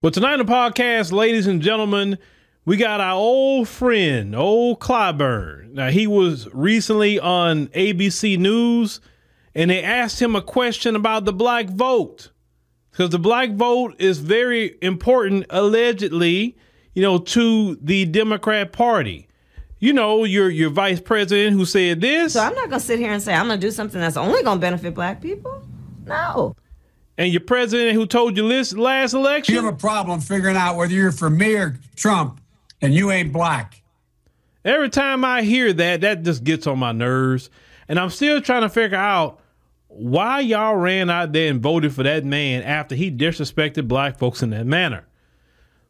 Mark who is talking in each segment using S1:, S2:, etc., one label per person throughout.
S1: Well, tonight on the podcast, ladies and gentlemen, we got our old friend, old Clyburn. Now, he was recently on ABC News and they asked him a question about the black vote. Because the black vote is very important, allegedly, you know, to the Democrat Party. You know, your your vice president who said this.
S2: So I'm not gonna sit here and say I'm gonna do something that's only gonna benefit black people. No
S1: and your president who told you this last election.
S3: You have a problem figuring out whether you're for me or Trump, and you ain't black.
S1: Every time I hear that, that just gets on my nerves. And I'm still trying to figure out why y'all ran out there and voted for that man after he disrespected black folks in that manner.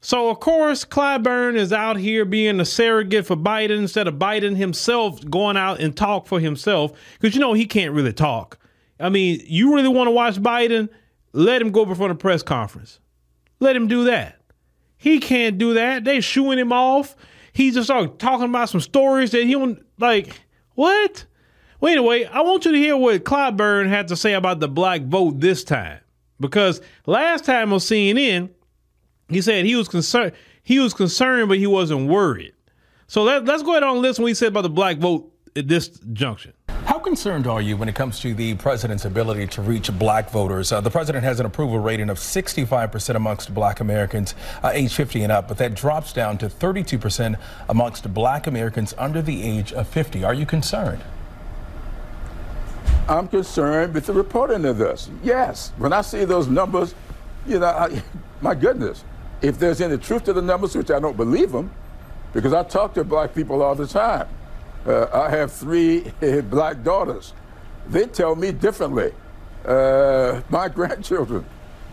S1: So, of course, Clyburn is out here being a surrogate for Biden instead of Biden himself going out and talk for himself because you know he can't really talk. I mean, you really want to watch Biden? Let him go before the press conference. Let him do that. He can't do that. They shooing him off. He just started talking about some stories that he don't like. What? Well, anyway, I want you to hear what Clyburn had to say about the black vote this time. Because last time on CNN, he said he was concerned. He was concerned, but he wasn't worried. So let, let's go ahead and listen what he said about the black vote at this junction.
S4: How concerned are you when it comes to the president's ability to reach black voters? Uh, the president has an approval rating of 65% amongst black Americans uh, age 50 and up, but that drops down to 32% amongst black Americans under the age of 50. Are you concerned?
S5: I'm concerned with the reporting of this. Yes, when I see those numbers, you know, I, my goodness, if there's any truth to the numbers, which I don't believe them, because I talk to black people all the time. Uh, I have three black daughters. They tell me differently. Uh, my grandchildren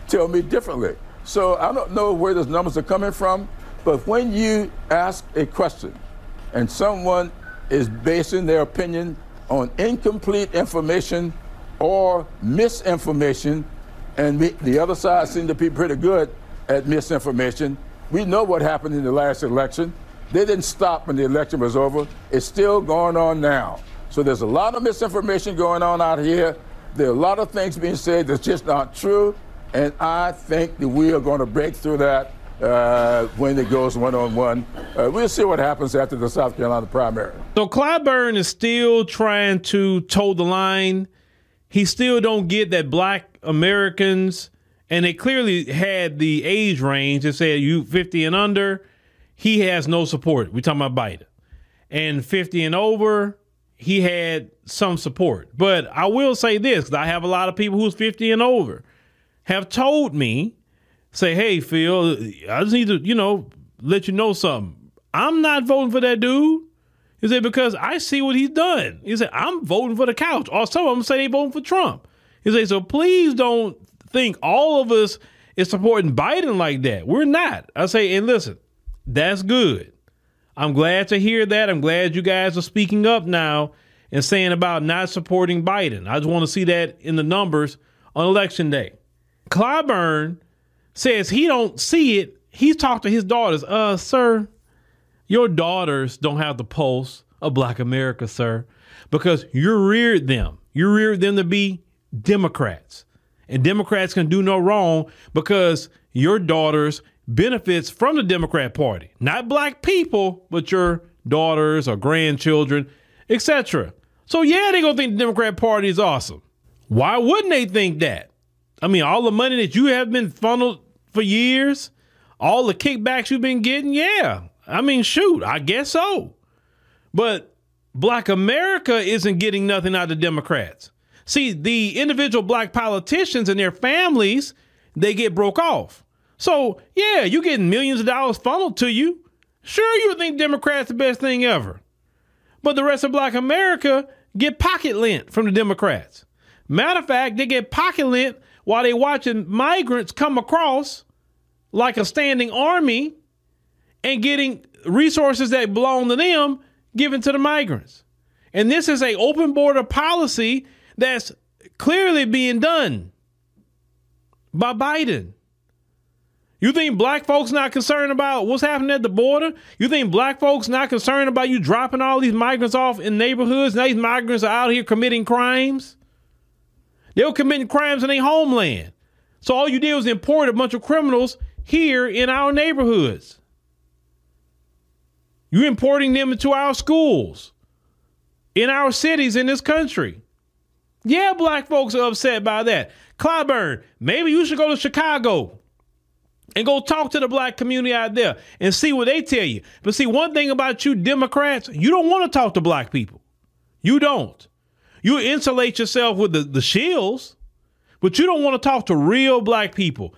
S5: tell me differently. So I don't know where those numbers are coming from, but when you ask a question and someone is basing their opinion on incomplete information or misinformation, and we, the other side seems to be pretty good at misinformation. We know what happened in the last election. They didn't stop when the election was over. It's still going on now. So there's a lot of misinformation going on out here. There are a lot of things being said that's just not true. And I think that we are going to break through that uh, when it goes one on one. We'll see what happens after the South Carolina primary.
S1: So Clyburn is still trying to toe the line. He still don't get that black Americans, and they clearly had the age range that said you 50 and under he has no support. we talking about Biden. And 50 and over, he had some support. But I will say this because I have a lot of people who's 50 and over have told me, say, hey, Phil, I just need to, you know, let you know something. I'm not voting for that dude. He said, because I see what he's done. He said, I'm voting for the couch. Or some of them say they voting for Trump. He said, so please don't think all of us is supporting Biden like that. We're not. I say, and listen, that's good. I'm glad to hear that. I'm glad you guys are speaking up now and saying about not supporting Biden. I just want to see that in the numbers on election day. Clyburn says he don't see it. He's talked to his daughters. Uh, sir, your daughters don't have the pulse of black America, sir, because you reared them. You reared them to be Democrats. And Democrats can do no wrong because your daughters benefits from the Democrat Party. Not black people, but your daughters or grandchildren, etc. So yeah, they're gonna think the Democrat Party is awesome. Why wouldn't they think that? I mean, all the money that you have been funneled for years, all the kickbacks you've been getting, yeah. I mean, shoot, I guess so. But black America isn't getting nothing out of Democrats. See, the individual black politicians and their families, they get broke off. So, yeah, you getting millions of dollars funneled to you. Sure, you would think Democrats the best thing ever. But the rest of black America get pocket lint from the Democrats. Matter of fact, they get pocket lint while they watching migrants come across like a standing army and getting resources that belong to them given to the migrants. And this is a open border policy that's clearly being done by Biden. You think black folks not concerned about what's happening at the border? You think black folks not concerned about you dropping all these migrants off in neighborhoods? Now these migrants are out here committing crimes. They were committing crimes in their homeland. So all you did was import a bunch of criminals here in our neighborhoods. You're importing them into our schools, in our cities in this country. Yeah, black folks are upset by that. Clyburn, maybe you should go to Chicago and go talk to the black community out there and see what they tell you. But see, one thing about you Democrats, you don't want to talk to black people. You don't. You insulate yourself with the, the shields, but you don't want to talk to real black people,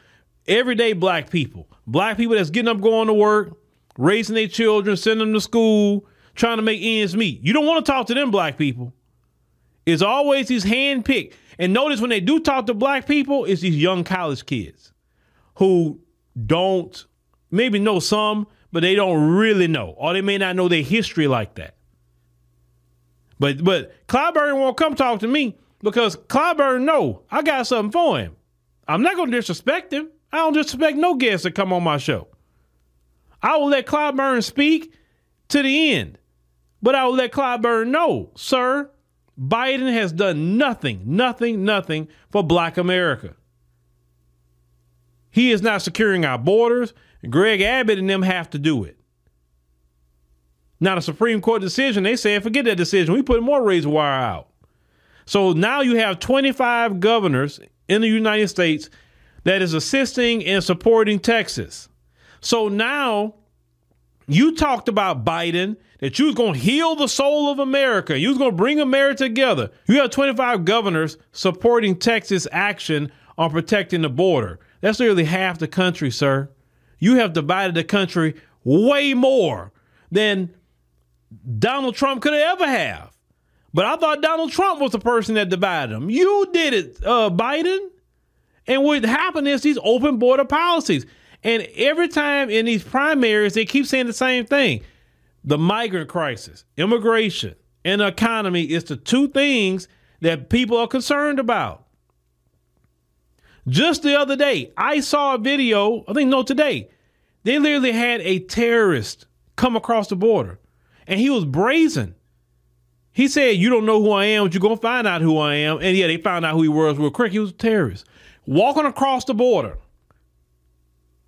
S1: everyday black people, black people that's getting up, going to work, raising their children, sending them to school, trying to make ends meet. You don't want to talk to them black people. It's always these handpicked. And notice when they do talk to black people, it's these young college kids who don't maybe know some, but they don't really know, or they may not know their history like that. But but Clyburn won't come talk to me because Clyburn know I got something for him. I'm not gonna disrespect him. I don't disrespect no guests that come on my show. I will let Clyburn speak to the end. But I will let Clyburn know, sir, Biden has done nothing, nothing, nothing for black America. He is not securing our borders. Greg Abbott and them have to do it. Now, the Supreme Court decision, they said, forget that decision. We put more razor wire out. So now you have 25 governors in the United States that is assisting and supporting Texas. So now you talked about Biden that you was going to heal the soul of America. You was going to bring America together. You have 25 governors supporting Texas action on protecting the border. That's nearly half the country, sir. You have divided the country way more than Donald Trump could ever have. But I thought Donald Trump was the person that divided them. You did it, uh, Biden. And what happened is these open border policies. And every time in these primaries, they keep saying the same thing. The migrant crisis, immigration, and the economy is the two things that people are concerned about. Just the other day, I saw a video, I think no today. They literally had a terrorist come across the border and he was brazen. He said, You don't know who I am, but you're gonna find out who I am. And yeah, they found out who he was real quick. He was a terrorist. Walking across the border.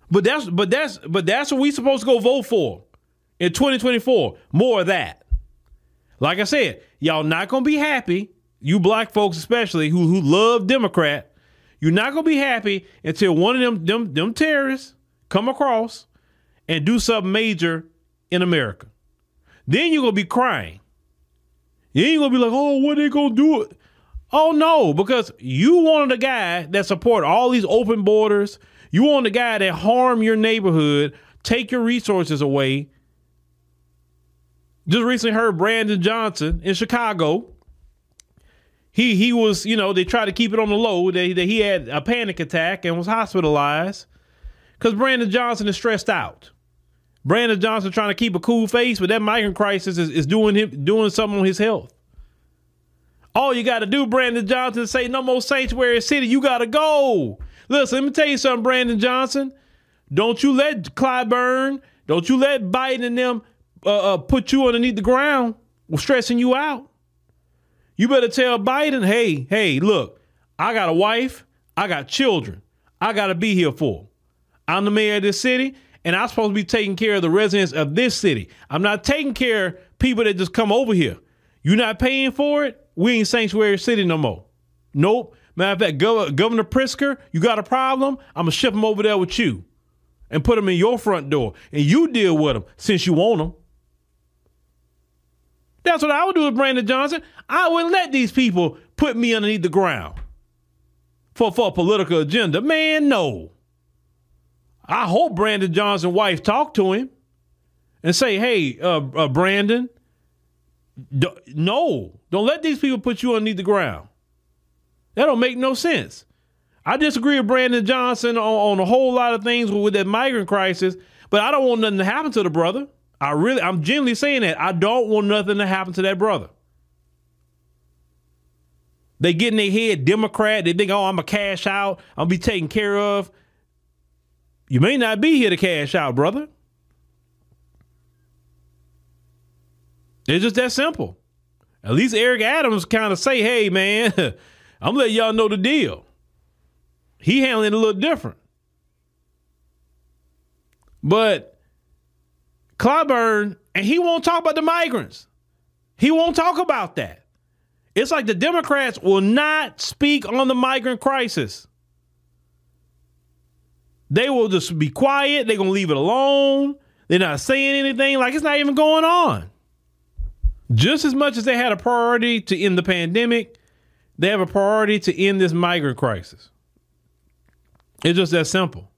S1: But that's but that's but that's what we supposed to go vote for in 2024. More of that. Like I said, y'all not gonna be happy. You black folks especially who who love Democrat you're not gonna be happy until one of them them them terrorists come across and do something major in America. Then you're gonna be crying. Then you're gonna be like, oh, what they gonna do it? Oh no, because you wanted a guy that support all these open borders. You want a guy that harm your neighborhood, take your resources away. Just recently heard Brandon Johnson in Chicago he he was you know they tried to keep it on the low that, that he had a panic attack and was hospitalized because Brandon Johnson is stressed out. Brandon Johnson trying to keep a cool face, but that migrant crisis is, is doing him doing something on his health. All you got to do, Brandon Johnson, say no more sanctuary city. You got to go. Listen, let me tell you something, Brandon Johnson. Don't you let Clyburn, don't you let Biden and them uh, uh, put you underneath the ground, stressing you out. You better tell Biden, hey, hey, look, I got a wife, I got children, I got to be here for. I'm the mayor of this city, and I'm supposed to be taking care of the residents of this city. I'm not taking care of people that just come over here. You're not paying for it. We ain't sanctuary city no more. Nope. Matter of fact, Gov- Governor Pritzker, you got a problem? I'm gonna ship them over there with you, and put them in your front door, and you deal with them since you want him. That's what I would do with Brandon Johnson. I wouldn't let these people put me underneath the ground for, for a political agenda. Man, no. I hope Brandon Johnson's wife talked to him and say, hey, uh, uh, Brandon, d- no, don't let these people put you underneath the ground. That don't make no sense. I disagree with Brandon Johnson on, on a whole lot of things with that migrant crisis, but I don't want nothing to happen to the brother. I really, I'm genuinely saying that. I don't want nothing to happen to that brother. They get in their head Democrat. They think, oh, I'm a cash out. I'm gonna be taken care of. You may not be here to cash out, brother. It's just that simple. At least Eric Adams kind of say, hey, man, I'm letting y'all know the deal. He handling it a little different. But Clyburn, and he won't talk about the migrants. He won't talk about that. It's like the Democrats will not speak on the migrant crisis. They will just be quiet. They're going to leave it alone. They're not saying anything like it's not even going on. Just as much as they had a priority to end the pandemic, they have a priority to end this migrant crisis. It's just that simple.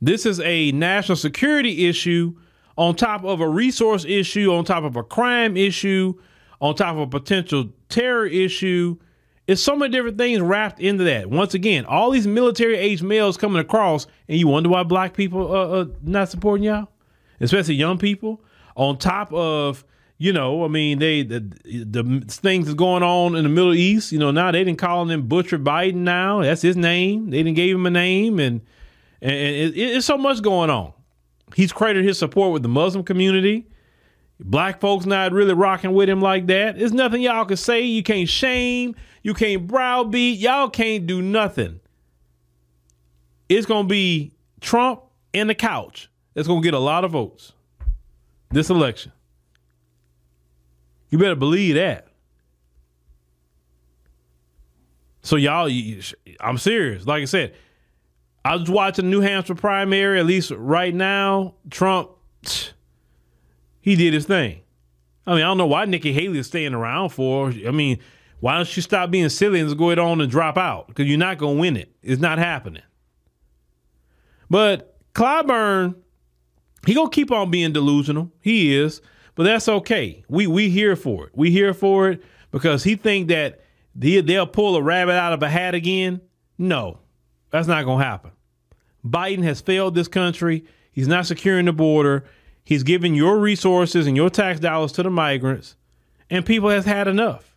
S1: This is a national security issue on top of a resource issue, on top of a crime issue, on top of a potential terror issue. It's so many different things wrapped into that. Once again, all these military age males coming across, and you wonder why black people are, are not supporting y'all, especially young people. On top of you know, I mean, they the, the things that's going on in the Middle East. You know, now they didn't call him Butcher Biden. Now that's his name. They didn't give him a name, and and it, it's so much going on. He's credited his support with the Muslim community. Black folks not really rocking with him like that. There's nothing y'all can say. You can't shame. You can't browbeat. Y'all can't do nothing. It's gonna be Trump and the couch. That's gonna get a lot of votes this election. You better believe that. So y'all, I'm serious. Like I said, I was watching the New Hampshire primary. At least right now, Trump, he did his thing. I mean, I don't know why Nikki Haley is staying around for. I mean, why don't you stop being silly and just go it on and drop out? Because you're not going to win it. It's not happening. But Clyburn, he gonna keep on being delusional. He is. But that's okay. We we here for it. We here for it because he think that he, they'll pull a rabbit out of a hat again. No, that's not going to happen. Biden has failed this country. He's not securing the border. He's giving your resources and your tax dollars to the migrants, and people has had enough.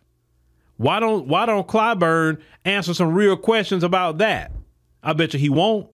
S1: Why don't Why don't Clyburn answer some real questions about that? I bet you he won't.